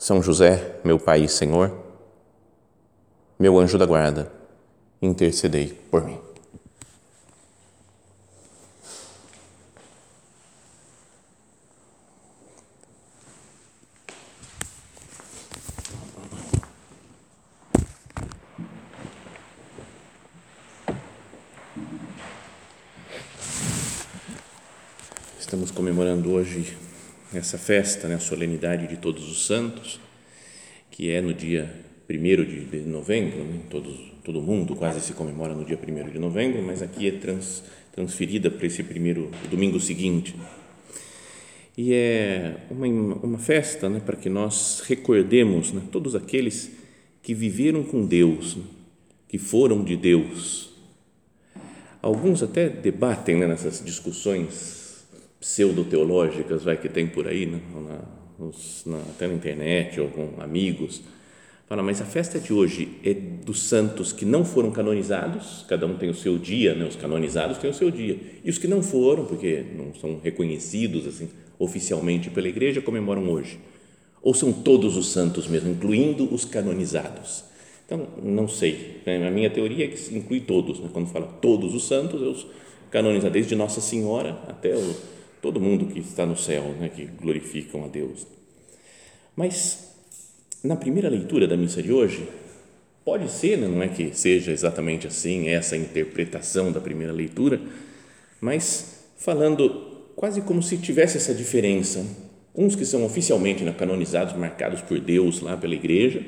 São José, meu Pai e Senhor, meu anjo da guarda, intercedei por mim. Estamos comemorando hoje essa festa, né, a solenidade de Todos os Santos, que é no dia 1 de novembro, né, todo, todo mundo quase se comemora no dia 1 de novembro, mas aqui é trans, transferida para esse primeiro domingo seguinte. E é uma, uma festa né, para que nós recordemos né, todos aqueles que viveram com Deus, né, que foram de Deus. Alguns até debatem né, nessas discussões pseudo-teológicas vai, que tem por aí, né? na, nos, na, até na internet ou com amigos, fala, mas a festa de hoje é dos santos que não foram canonizados, cada um tem o seu dia, né? os canonizados têm o seu dia, e os que não foram, porque não são reconhecidos assim oficialmente pela igreja, comemoram hoje. Ou são todos os santos mesmo, incluindo os canonizados. Então, não sei. Né? A minha teoria é que inclui todos. Né? Quando fala todos os santos, os canonizados, desde Nossa Senhora até o todo mundo que está no céu, né, que glorificam a Deus. Mas na primeira leitura da missa de hoje, pode ser, né, não é que seja exatamente assim essa interpretação da primeira leitura, mas falando quase como se tivesse essa diferença, uns que são oficialmente né, canonizados, marcados por Deus lá pela igreja,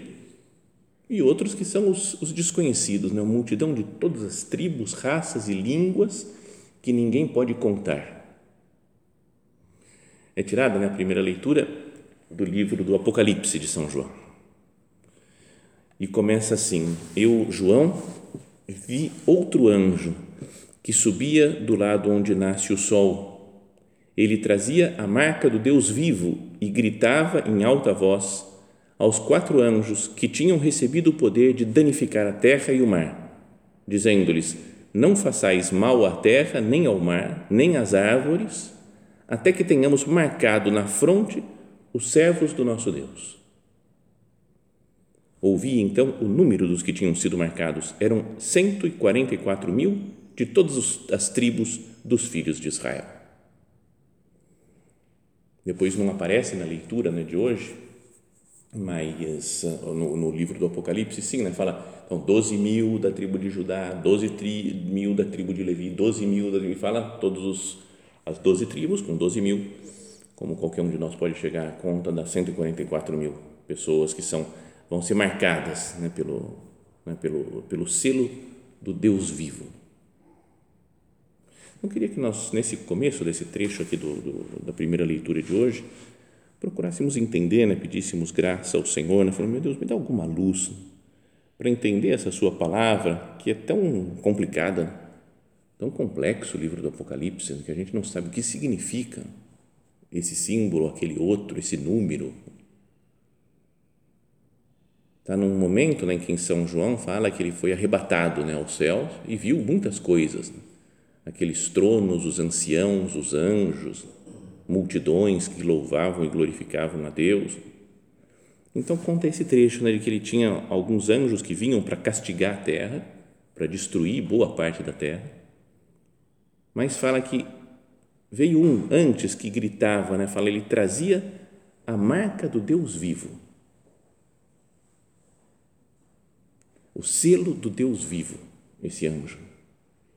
e outros que são os, os desconhecidos, né, uma multidão de todas as tribos, raças e línguas que ninguém pode contar é tirada né, a primeira leitura do livro do Apocalipse de São João. E começa assim: Eu, João, vi outro anjo que subia do lado onde nasce o sol. Ele trazia a marca do Deus vivo e gritava em alta voz aos quatro anjos que tinham recebido o poder de danificar a terra e o mar, dizendo-lhes: Não façais mal à terra, nem ao mar, nem às árvores, até que tenhamos marcado na fronte os servos do nosso Deus. Ouvi então o número dos que tinham sido marcados, eram 144 mil de todas as tribos dos filhos de Israel. Depois não aparece na leitura né, de hoje, mas no, no, livro do Apocalipse, sim, né, fala então, 12 mil da tribo de Judá, 12 tri, mil da tribo de Levi, 12 mil da fala todos os as 12 tribos, com 12 mil, como qualquer um de nós pode chegar à conta das 144 mil pessoas que são, vão ser marcadas né, pelo, né, pelo, pelo selo do Deus vivo. Eu queria que nós, nesse começo desse trecho aqui do, do, da primeira leitura de hoje, procurássemos entender, né, pedíssemos graça ao Senhor, né, falando, meu Deus, me dá alguma luz para entender essa sua palavra que é tão complicada, tão complexo o livro do Apocalipse que a gente não sabe o que significa esse símbolo, aquele outro, esse número. Está num momento né, em que São João fala que ele foi arrebatado né, ao céu e viu muitas coisas. Né? Aqueles tronos, os anciãos, os anjos, multidões que louvavam e glorificavam a Deus. Então conta esse trecho né, de que ele tinha alguns anjos que vinham para castigar a terra, para destruir boa parte da terra mas fala que veio um antes que gritava, né? Fala, ele trazia a marca do Deus vivo. O selo do Deus vivo, esse anjo.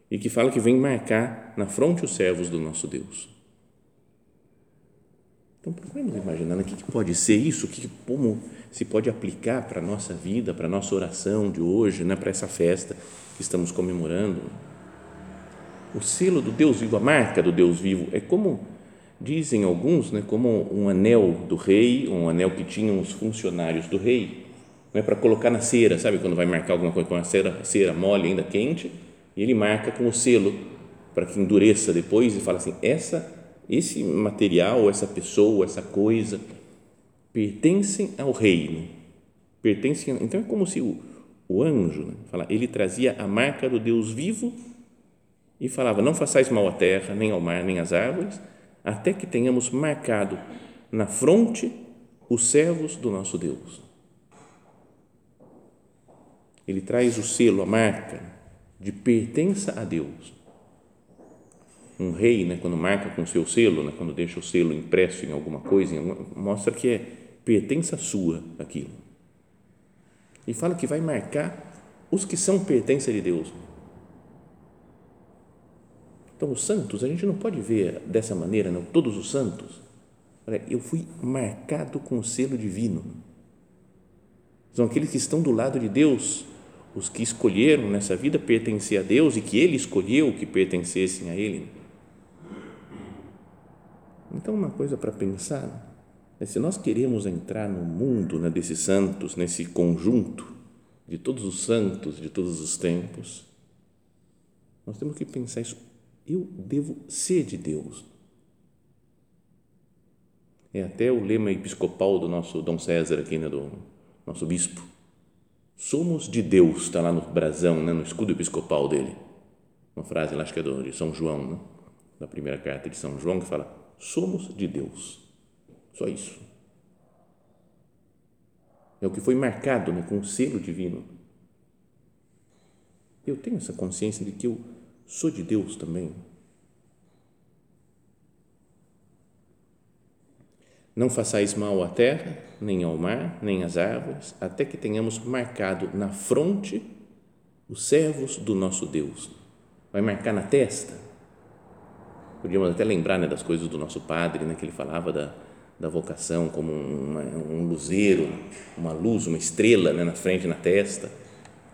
E que fala que vem marcar na fronte os servos do nosso Deus. Então, procuremos imaginar né? o que pode ser isso, que, como se pode aplicar para a nossa vida, para a nossa oração de hoje, né? para essa festa que estamos comemorando o selo do Deus vivo, a marca do Deus vivo, é como dizem alguns, né, como um anel do rei, um anel que tinham os funcionários do rei, né, para colocar na cera, sabe quando vai marcar alguma coisa com a cera, cera mole ainda quente, e ele marca com o selo para que endureça depois e fala assim, essa esse material, essa pessoa, essa coisa pertencem ao reino. Pertencem, então é como se o, o anjo, né, fala, ele trazia a marca do Deus vivo e falava: Não façais mal à terra, nem ao mar, nem às árvores, até que tenhamos marcado na fronte os servos do nosso Deus. Ele traz o selo, a marca de pertença a Deus. Um rei, né, quando marca com seu selo, né, quando deixa o selo impresso em alguma coisa, em alguma, mostra que é pertença sua aquilo. E fala que vai marcar os que são pertença de Deus. Então, os santos, a gente não pode ver dessa maneira, não, todos os santos. Olha, eu fui marcado com o selo divino. São aqueles que estão do lado de Deus, os que escolheram nessa vida pertencer a Deus e que Ele escolheu que pertencessem a Ele. Então, uma coisa para pensar é se nós queremos entrar no mundo né, desses santos, nesse conjunto de todos os santos de todos os tempos, nós temos que pensar isso eu devo ser de Deus. É até o lema episcopal do nosso Dom César aqui, né, do nosso bispo. Somos de Deus, está lá no brasão, né, no escudo episcopal dele. Uma frase acho que é do, de São João, né, da primeira carta de São João, que fala: Somos de Deus. Só isso. É o que foi marcado né, com o selo divino. Eu tenho essa consciência de que eu Sou de Deus também. Não façais mal à terra, nem ao mar, nem às árvores, até que tenhamos marcado na fronte os servos do nosso Deus. Vai marcar na testa. Podíamos até lembrar né, das coisas do nosso padre, né, que ele falava da, da vocação como uma, um luzeiro, uma luz, uma estrela né, na frente, na testa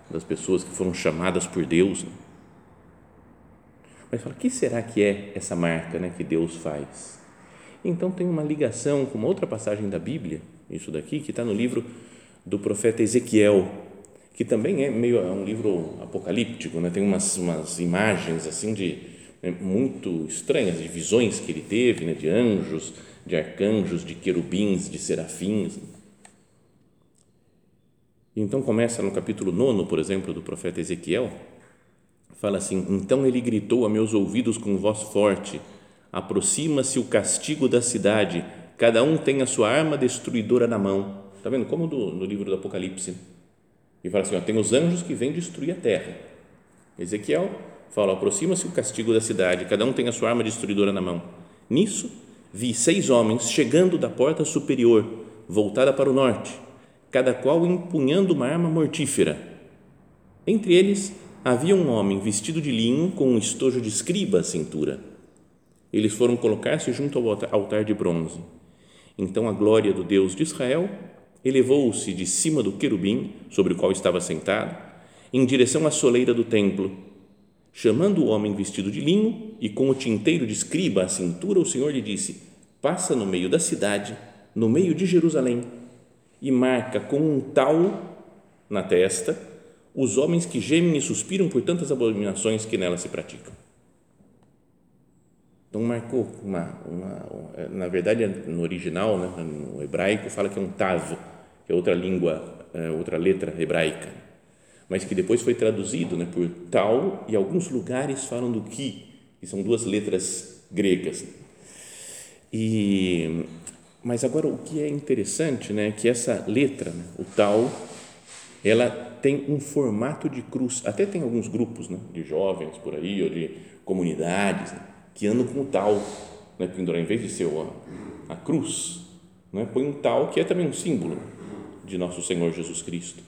das pessoas que foram chamadas por Deus. Né? Mas fala, o que será que é essa marca né, que Deus faz? Então tem uma ligação com uma outra passagem da Bíblia, isso daqui, que está no livro do profeta Ezequiel, que também é meio é um livro apocalíptico, né? tem umas, umas imagens assim de né, muito estranhas, de visões que ele teve, né, de anjos, de arcanjos, de querubins, de serafins. Então começa no capítulo 9, por exemplo, do profeta Ezequiel, fala assim: Então ele gritou a meus ouvidos com voz forte: Aproxima-se o castigo da cidade, cada um tem a sua arma destruidora na mão. Está vendo? Como do, no livro do Apocalipse. E fala assim: ó, tem os anjos que vêm destruir a terra. Ezequiel fala: aproxima-se o castigo da cidade, cada um tem a sua arma destruidora na mão. Nisso, vi seis homens chegando da porta superior, voltada para o norte, cada qual empunhando uma arma mortífera. Entre eles, havia um homem vestido de linho com um estojo de escriba à cintura. Eles foram colocar-se junto ao altar de bronze. Então a glória do Deus de Israel elevou-se de cima do querubim sobre o qual estava sentado, em direção à soleira do templo. Chamando o homem vestido de linho e com o tinteiro de escriba à cintura, o Senhor lhe disse: Passa no meio da cidade, no meio de Jerusalém, e marca com um tal na testa os homens que gemem e suspiram por tantas abominações que nela se praticam. Então marcou uma, uma na verdade no original, né, no hebraico fala que é um tav, que é outra língua, é outra letra hebraica, mas que depois foi traduzido, né, por tal e alguns lugares falam do ki, que são duas letras gregas. E mas agora o que é interessante, né, é que essa letra, né, o tal, ela tem um formato de cruz. Até tem alguns grupos né, de jovens por aí, ou de comunidades, né, que andam com o tal, né, pendurado, em vez de ser a, a cruz, né, põe um tal que é também um símbolo de nosso Senhor Jesus Cristo.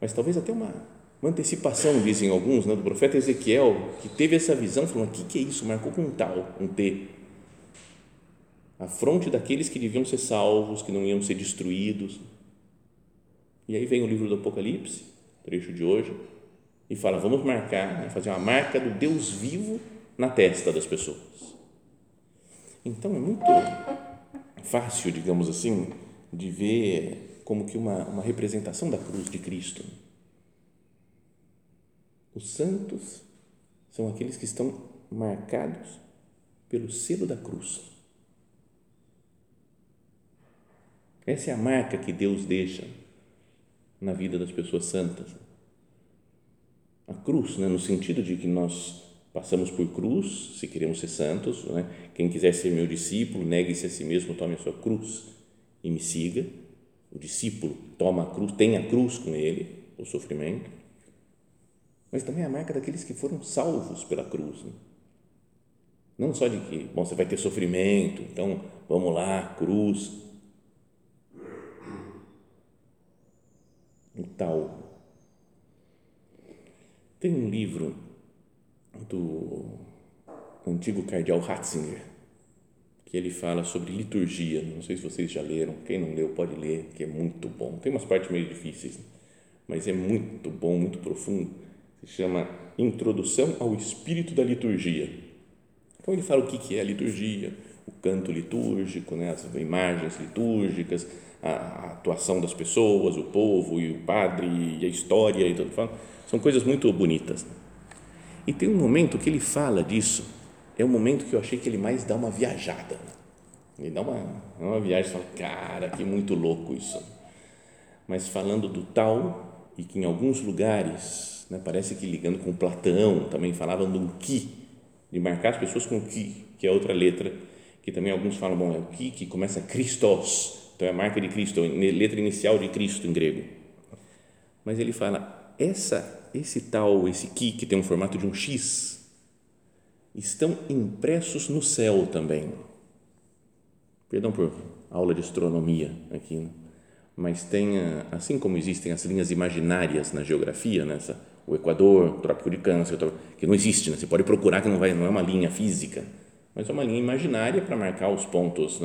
Mas talvez até uma, uma antecipação, dizem alguns, né, do profeta Ezequiel, que teve essa visão, falando: o que, que é isso? Marcou com um tal, um T. A fronte daqueles que deviam ser salvos, que não iam ser destruídos. E aí vem o livro do Apocalipse, trecho de hoje, e fala: vamos marcar, né, fazer uma marca do Deus vivo na testa das pessoas. Então é muito fácil, digamos assim, de ver como que uma, uma representação da cruz de Cristo. Os santos são aqueles que estão marcados pelo selo da cruz. Essa é a marca que Deus deixa na vida das pessoas santas. A cruz, né, no sentido de que nós passamos por cruz, se queremos ser santos, né? quem quiser ser meu discípulo, negue-se a si mesmo, tome a sua cruz e me siga. O discípulo toma a cruz, tem a cruz com ele, o sofrimento, mas também a marca daqueles que foram salvos pela cruz. Né? Não só de que, bom, você vai ter sofrimento, então vamos lá, cruz. E tal. Tem um livro do antigo cardeal Ratzinger, que ele fala sobre liturgia. Não sei se vocês já leram, quem não leu pode ler, que é muito bom. Tem umas partes meio difíceis, mas é muito bom, muito profundo. Se chama Introdução ao Espírito da Liturgia. Então ele fala o que é a liturgia, o canto litúrgico, né, as imagens litúrgicas, a, a atuação das pessoas, o povo e o padre e a história e tudo. São coisas muito bonitas. E tem um momento que ele fala disso, é o momento que eu achei que ele mais dá uma viajada. Ele dá uma, uma viagem e fala, cara, que muito louco isso. Mas falando do tal, e que em alguns lugares, né, parece que ligando com Platão, também falavam do que, de marcar as pessoas com que, que é outra letra, que também alguns falam, bom, é o que, que começa Christos, então é a marca de Cristo, letra inicial de Cristo em grego. Mas ele fala, essa esse tal, esse Ki, que tem um formato de um X, estão impressos no céu também. Perdão por aula de astronomia aqui, né? mas tem, assim como existem as linhas imaginárias na geografia, nessa, né? o Equador, o Trópico de Câncer, que não existe, né? você pode procurar que não, vai, não é uma linha física, mas é uma linha imaginária para marcar os pontos,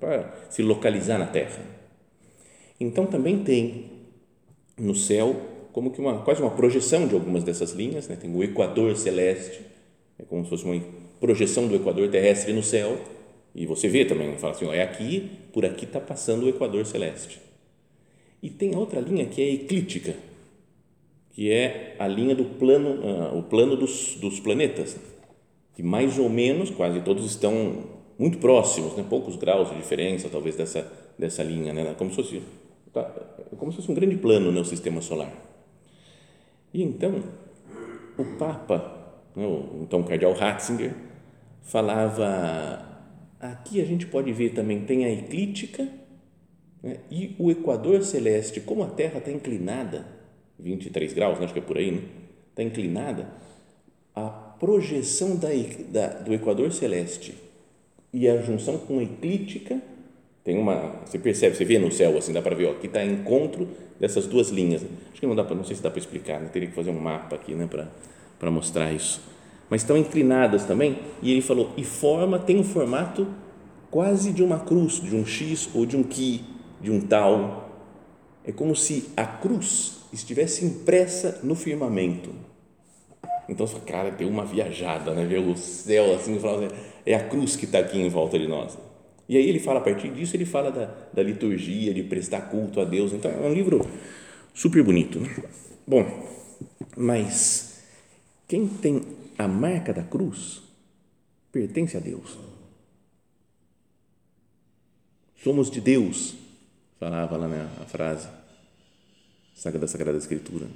para se localizar na Terra. Então também tem no céu como que uma quase uma projeção de algumas dessas linhas, né? Tem o equador celeste, é como se fosse uma projeção do equador terrestre no céu, e você vê também, fala assim, ó, é aqui, por aqui está passando o equador celeste. E tem outra linha que é eclíptica, que é a linha do plano, uh, o plano dos, dos planetas, que mais ou menos quase todos estão muito próximos, né? poucos graus de diferença talvez dessa dessa linha, né? como se fosse tá, como se fosse um grande plano no né? sistema solar. E então, o Papa, né, o então cardeal Ratzinger, falava: aqui a gente pode ver também, tem a eclíptica né, e o equador celeste, como a Terra está inclinada, 23 graus, né, acho que é por aí, né, está inclinada, a projeção da, da, do equador celeste e a junção com a eclíptica tem uma, você percebe, você vê no céu assim, dá para ver, ó, aqui está encontro dessas duas linhas. Acho que não dá para, não sei se dá para explicar, né? teria que fazer um mapa aqui, né, para para mostrar isso. Mas estão inclinadas também, e ele falou, e forma tem um formato quase de uma cruz, de um X ou de um Ki, de um tal. É como se a cruz estivesse impressa no firmamento. Então, cara, tem uma viajada, né? Ver o céu assim, é a cruz que está aqui em volta de nós. E aí ele fala, a partir disso, ele fala da, da liturgia, de prestar culto a Deus. Então, é um livro super bonito. Né? Bom, mas quem tem a marca da cruz pertence a Deus. Somos de Deus, falava lá na frase da Sagrada Escritura.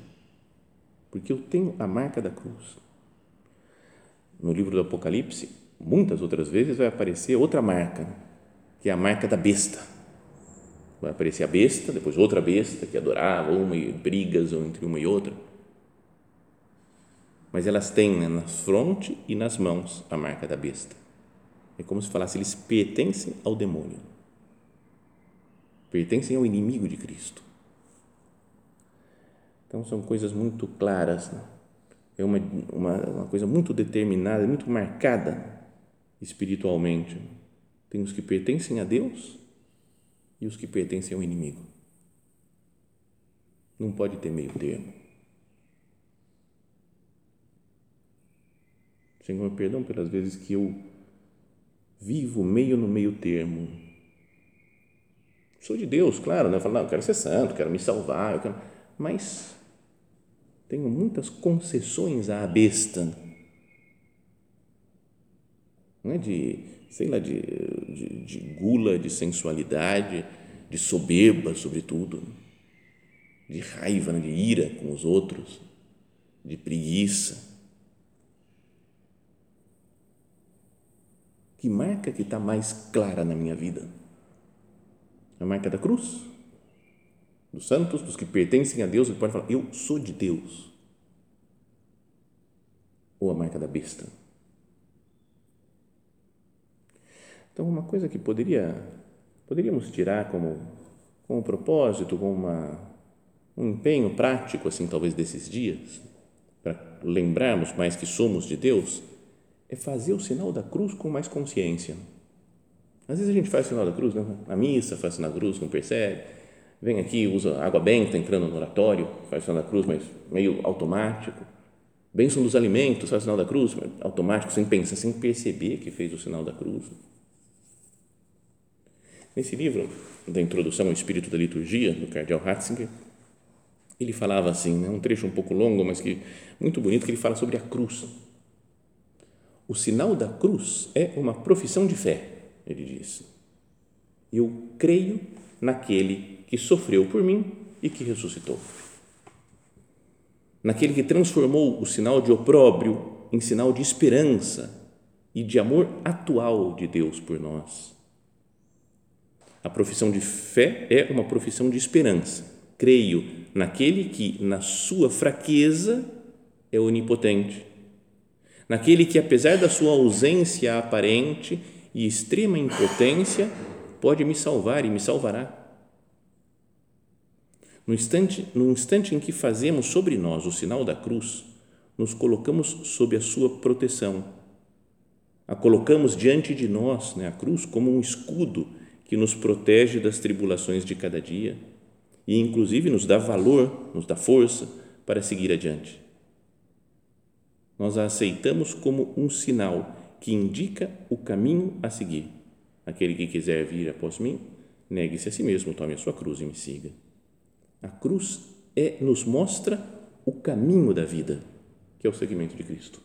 Porque eu tenho a marca da cruz. No livro do Apocalipse, muitas outras vezes vai aparecer outra marca que é a marca da besta. Vai aparecer a besta, depois outra besta que adorava uma e brigas entre uma e outra. Mas elas têm né, na fronte e nas mãos a marca da besta. É como se falasse, eles pertencem ao demônio. Pertencem ao inimigo de Cristo. Então são coisas muito claras. Né? É uma, uma, uma coisa muito determinada, muito marcada espiritualmente tem os que pertencem a Deus e os que pertencem ao inimigo. Não pode ter meio termo. Senhor, perdão pelas vezes que eu vivo meio no meio termo. Sou de Deus, claro, né? eu falo, não, eu quero ser santo, quero me salvar, eu quero... mas tenho muitas concessões à besta, não é de, sei lá, de, de, de gula, de sensualidade, de soberba, sobretudo, de raiva, né? de ira com os outros, de preguiça. Que marca que está mais clara na minha vida? A marca da cruz? Dos santos, dos que pertencem a Deus, que podem falar, eu sou de Deus. Ou a marca da besta? Então, uma coisa que poderia, poderíamos tirar como, como propósito, como uma, um empenho prático, assim, talvez desses dias, para lembrarmos mais que somos de Deus, é fazer o sinal da cruz com mais consciência. Às vezes a gente faz o sinal da cruz né? na missa, faz o sinal da cruz, não percebe. Vem aqui, usa água benta entrando no oratório, faz sinal da cruz, mas meio automático. Bênção dos alimentos, faz sinal da cruz, automático, sem pensar, sem perceber que fez o sinal da cruz. Nesse livro, da Introdução ao Espírito da Liturgia, do Cardeal Ratzinger, ele falava assim, né, um trecho um pouco longo, mas que muito bonito, que ele fala sobre a cruz o sinal da cruz é uma profissão de fé, ele diz. Eu creio naquele que sofreu por mim e que ressuscitou. Naquele que transformou o sinal de opróbrio em sinal de esperança e de amor atual de Deus por nós. A profissão de fé é uma profissão de esperança. Creio naquele que, na sua fraqueza, é onipotente naquele que, apesar da sua ausência aparente e extrema impotência, pode me salvar e me salvará. No instante, no instante em que fazemos sobre nós o sinal da cruz, nos colocamos sob a sua proteção. A colocamos diante de nós, né, a cruz, como um escudo que nos protege das tribulações de cada dia e, inclusive, nos dá valor, nos dá força para seguir adiante nós a aceitamos como um sinal que indica o caminho a seguir. Aquele que quiser vir após mim, negue-se a si mesmo, tome a sua cruz e me siga. A cruz é nos mostra o caminho da vida, que é o seguimento de Cristo.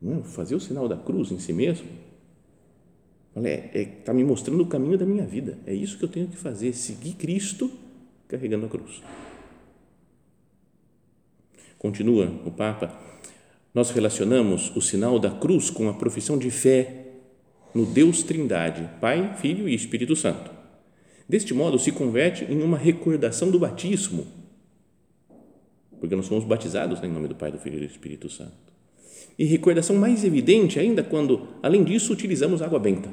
Não, fazer o sinal da cruz em si mesmo está é, é, tá me mostrando o caminho da minha vida. É isso que eu tenho que fazer, seguir Cristo carregando a cruz. Continua o Papa, nós relacionamos o sinal da cruz com a profissão de fé no Deus Trindade, Pai, Filho e Espírito Santo. Deste modo, se converte em uma recordação do batismo, porque nós somos batizados em nome do Pai, do Filho e do Espírito Santo. E recordação mais evidente ainda quando, além disso, utilizamos água benta.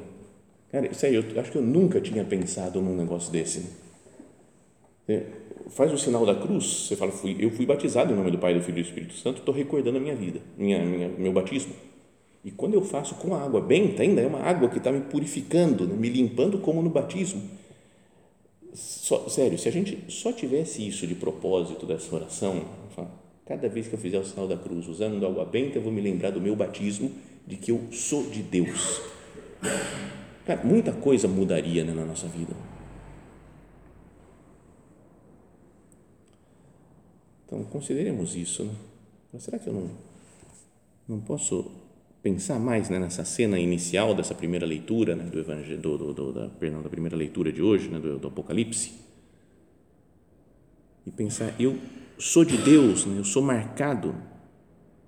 Cara, sério, eu acho que eu nunca tinha pensado num negócio desse. É, faz o sinal da cruz, você fala, fui, eu fui batizado em nome do Pai, do Filho e do Espírito Santo, estou recordando a minha vida, minha, minha, meu batismo. E quando eu faço com a água benta, ainda é uma água que está me purificando, né, me limpando como no batismo. Só, sério, se a gente só tivesse isso de propósito dessa oração, cada vez que eu fizer o sinal da cruz usando água benta, eu vou me lembrar do meu batismo, de que eu sou de Deus. Cara, muita coisa mudaria né, na nossa vida. Então, consideremos isso. Né? Mas será que eu não, não posso pensar mais né, nessa cena inicial dessa primeira leitura né, do evangelho, do, do, do, da, perdão, da primeira leitura de hoje, né, do, do Apocalipse? E pensar, eu sou de Deus, né, eu sou marcado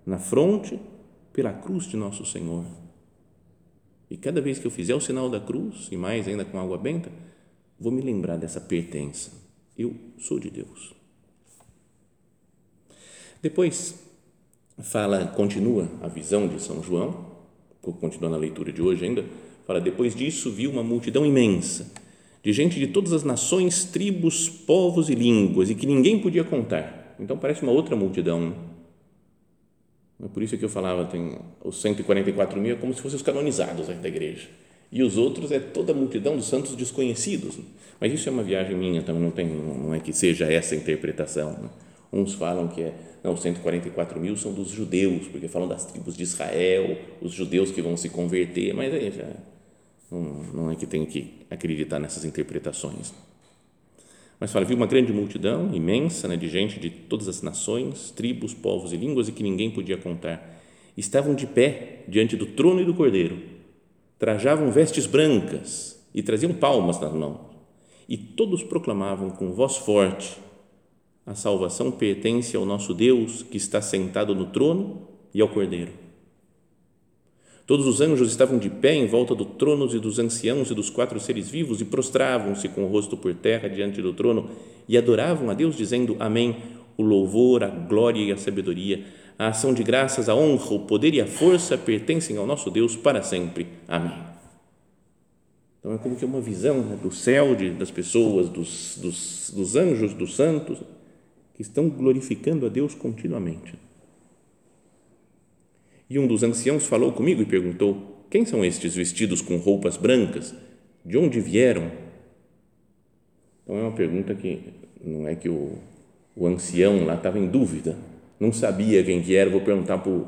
na fronte pela cruz de nosso Senhor. E cada vez que eu fizer o sinal da cruz, e mais ainda com água benta, vou me lembrar dessa pertença. Eu sou de Deus. Depois fala, continua a visão de São João, continuando a leitura de hoje ainda, fala, depois disso viu uma multidão imensa, de gente de todas as nações, tribos, povos e línguas, e que ninguém podia contar. Então parece uma outra multidão. É por isso que eu falava, tem os 144 mil é como se fossem os canonizados da igreja. E os outros é toda a multidão dos santos desconhecidos. Mas isso é uma viagem minha também, não, tem, não é que seja essa a interpretação. Né? Uns falam que é não, 144 mil são dos judeus, porque falam das tribos de Israel, os judeus que vão se converter, mas aí já não, não é que tem que acreditar nessas interpretações. Mas fala, viu uma grande multidão, imensa, né, de gente de todas as nações, tribos, povos e línguas e que ninguém podia contar. Estavam de pé diante do trono e do cordeiro, trajavam vestes brancas e traziam palmas nas mãos. E todos proclamavam com voz forte: A salvação pertence ao nosso Deus que está sentado no trono e ao cordeiro. Todos os anjos estavam de pé em volta do trono e dos anciãos e dos quatro seres vivos e prostravam-se com o rosto por terra diante do trono e adoravam a Deus, dizendo: Amém. O louvor, a glória e a sabedoria, a ação de graças, a honra, o poder e a força pertencem ao nosso Deus para sempre. Amém. Então é como que uma visão né, do céu, de, das pessoas, dos, dos, dos anjos, dos santos, que estão glorificando a Deus continuamente. E um dos anciãos falou comigo e perguntou: Quem são estes vestidos com roupas brancas? De onde vieram? Então é uma pergunta que não é que o, o ancião lá estava em dúvida, não sabia quem que era. Vou perguntar para o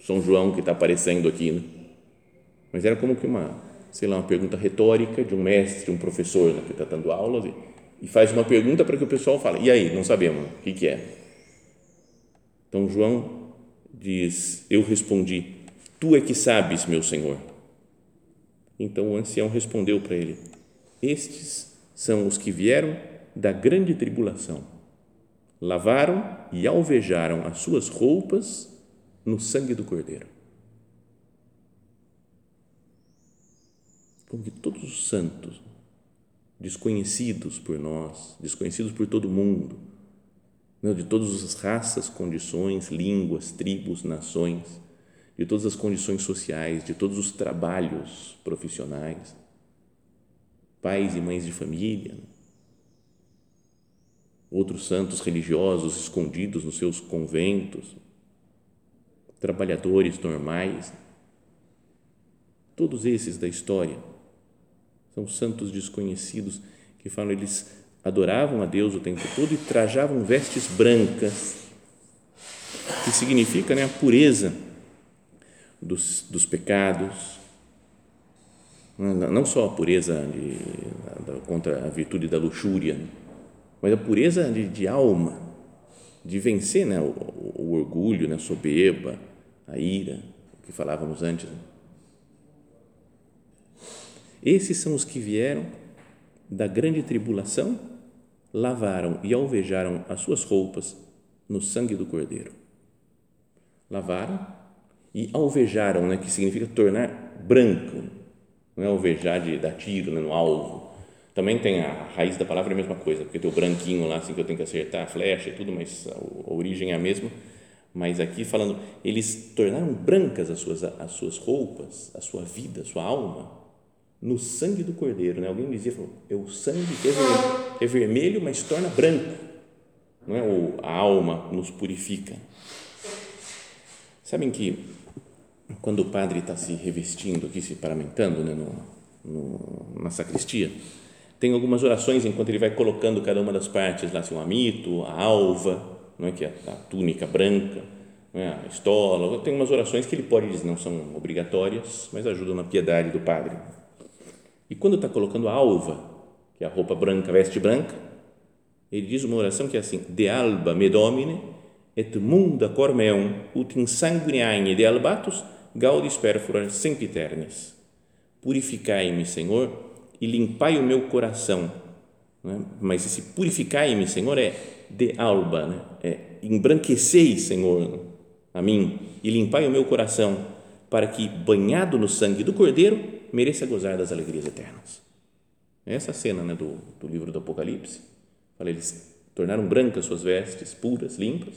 São João que está aparecendo aqui, né? Mas era como que uma, sei lá, uma pergunta retórica de um mestre, um professor né, que está dando aulas e faz uma pergunta para que o pessoal fale. E aí, não sabemos o que, que é. Então João diz: Eu respondi, Tu é que sabes, meu senhor. Então o ancião respondeu para ele: Estes são os que vieram da grande tribulação. Lavaram e alvejaram as suas roupas no sangue do Cordeiro. Como que todos os santos, desconhecidos por nós, desconhecidos por todo mundo, de todas as raças, condições, línguas, tribos, nações, de todas as condições sociais, de todos os trabalhos profissionais, pais e mães de família, outros santos religiosos escondidos nos seus conventos, trabalhadores normais, todos esses da história são santos desconhecidos que falam eles adoravam a Deus o tempo todo e trajavam vestes brancas, que significa né, a pureza dos, dos pecados, não só a pureza de, contra a virtude da luxúria, mas a pureza de, de alma, de vencer né, o, o, orgulho, né, a soberba, a ira, que falávamos antes. Esses são os que vieram da grande tribulação lavaram e alvejaram as suas roupas no sangue do Cordeiro. Lavaram e alvejaram, né, que significa tornar branco, não é alvejar de dar tiro né, no alvo. Também tem a raiz da palavra é a mesma coisa, porque tem o branquinho lá, assim que eu tenho que acertar a flecha e tudo, mas a origem é a mesma. Mas aqui falando, eles tornaram brancas as suas, as suas roupas, a sua vida, a sua alma, no sangue do cordeiro. Né? Alguém dizia, falou, é o sangue que é vermelho, é vermelho, mas torna branco. Não é? Ou a alma nos purifica. Sabem que quando o padre está se revestindo aqui, se paramentando né, no, no, na sacristia, tem algumas orações enquanto ele vai colocando cada uma das partes lá, assim, o amito, a alva, não é que é a, a túnica branca, é? a estola, tem umas orações que ele pode dizer não são obrigatórias, mas ajudam na piedade do padre. E quando está colocando a alva, que é a roupa branca, veste branca, ele diz uma oração que é assim: De alba me domine, et munda cor meum, ut in sanguine de albatus, gaudis perfora sempiternis. Purificai-me, Senhor, e limpai o meu coração. É? Mas esse purificai-me, Senhor, é de alba, né? é embranquecei, Senhor, a mim, e limpai o meu coração, para que, banhado no sangue do Cordeiro, mereça gozar das alegrias eternas. Essa cena né, do, do livro do Apocalipse, fala, eles tornaram brancas suas vestes, puras, limpas,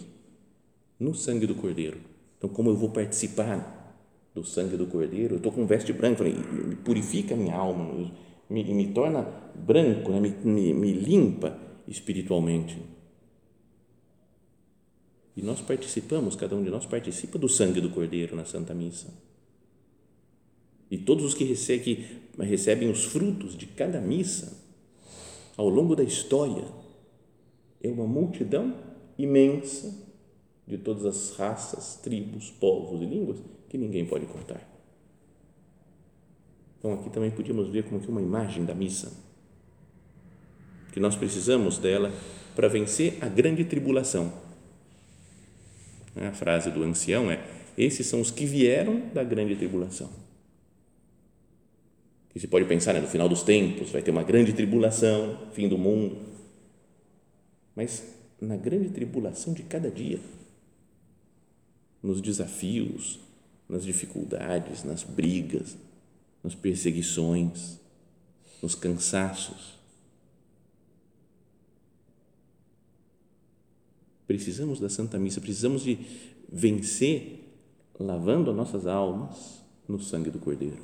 no sangue do Cordeiro. Então, como eu vou participar do sangue do Cordeiro? Eu estou com veste branca, me purifica minha alma, me, me torna branco, né, me, me, me limpa espiritualmente. E nós participamos, cada um de nós participa do sangue do Cordeiro na Santa Missa. E todos os que recebem, os frutos de cada missa ao longo da história é uma multidão imensa de todas as raças, tribos, povos e línguas que ninguém pode contar. Então aqui também podíamos ver como que uma imagem da missa, que nós precisamos dela para vencer a grande tribulação. A frase do ancião é: esses são os que vieram da grande tribulação. Que se pode pensar né, no final dos tempos vai ter uma grande tribulação, fim do mundo. Mas na grande tribulação de cada dia, nos desafios, nas dificuldades, nas brigas, nas perseguições, nos cansaços. Precisamos da Santa Missa, precisamos de vencer lavando as nossas almas no sangue do Cordeiro.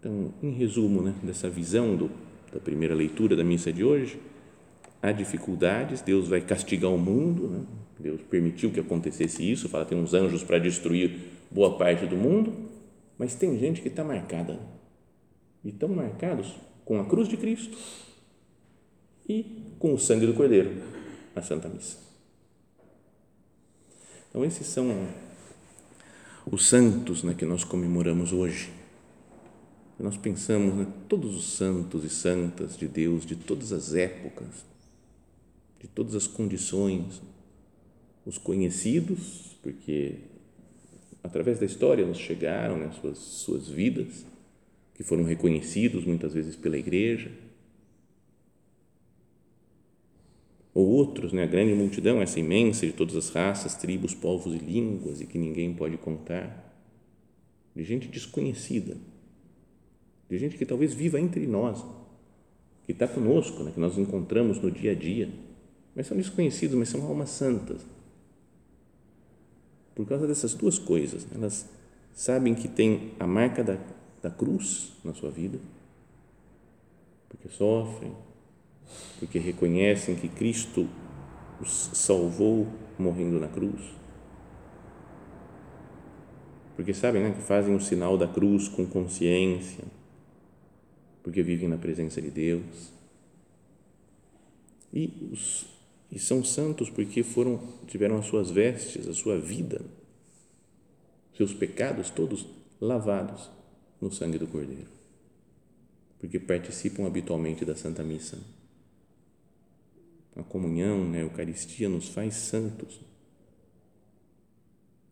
Então, em resumo, né, dessa visão do, da primeira leitura da missa de hoje, há dificuldades, Deus vai castigar o mundo, né? Deus permitiu que acontecesse isso, fala tem uns anjos para destruir boa parte do mundo, mas tem gente que está marcada e estão marcados com a cruz de Cristo e com o sangue do Cordeiro na Santa Missa. Então esses são os santos né, que nós comemoramos hoje nós pensamos, né, todos os santos e santas de Deus, de todas as épocas, de todas as condições, os conhecidos, porque através da história nos chegaram né, suas, suas vidas, que foram reconhecidos muitas vezes pela igreja, ou outros, né, a grande multidão, essa imensa de todas as raças, tribos, povos e línguas, e que ninguém pode contar, de gente desconhecida de gente que talvez viva entre nós, que está conosco, né, que nós encontramos no dia a dia, mas são desconhecidos, mas são almas santas. Por causa dessas duas coisas, elas sabem que tem a marca da, da cruz na sua vida, porque sofrem, porque reconhecem que Cristo os salvou morrendo na cruz, porque sabem né, que fazem o sinal da cruz com consciência, porque vivem na presença de Deus. E, os, e são santos porque foram tiveram as suas vestes, a sua vida, seus pecados todos lavados no sangue do Cordeiro. Porque participam habitualmente da Santa Missa. A comunhão, né, a Eucaristia nos faz santos.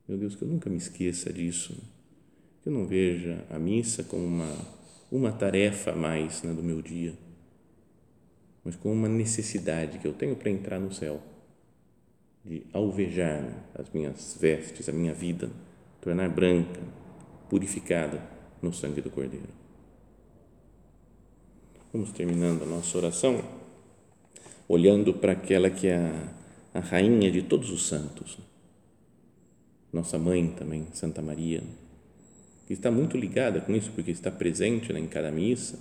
Meu Deus, que eu nunca me esqueça disso. Que eu não veja a missa como uma uma tarefa a mais né, do meu dia, mas com uma necessidade que eu tenho para entrar no céu, de alvejar as minhas vestes, a minha vida, tornar branca, purificada no sangue do Cordeiro. Vamos terminando a nossa oração, olhando para aquela que é a, a rainha de todos os santos, nossa mãe também, Santa Maria que está muito ligada com isso, porque está presente né, em cada missa,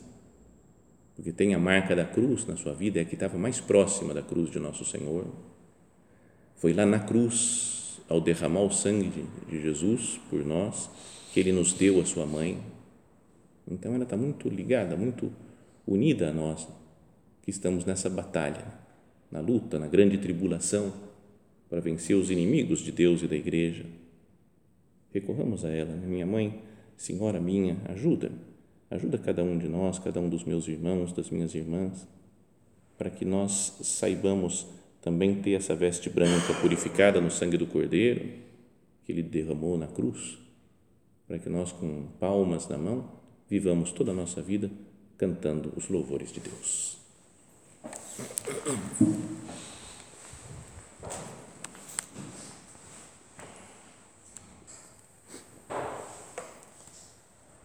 porque tem a marca da cruz na sua vida, é a que estava mais próxima da cruz de Nosso Senhor. Foi lá na cruz, ao derramar o sangue de, de Jesus por nós, que Ele nos deu a Sua mãe. Então ela está muito ligada, muito unida a nós, que estamos nessa batalha, na luta, na grande tribulação, para vencer os inimigos de Deus e da igreja. Recorramos a ela, né? minha mãe Senhora minha, ajuda, ajuda cada um de nós, cada um dos meus irmãos, das minhas irmãs, para que nós saibamos também ter essa veste branca purificada no sangue do Cordeiro que Ele derramou na cruz, para que nós, com palmas na mão, vivamos toda a nossa vida cantando os louvores de Deus.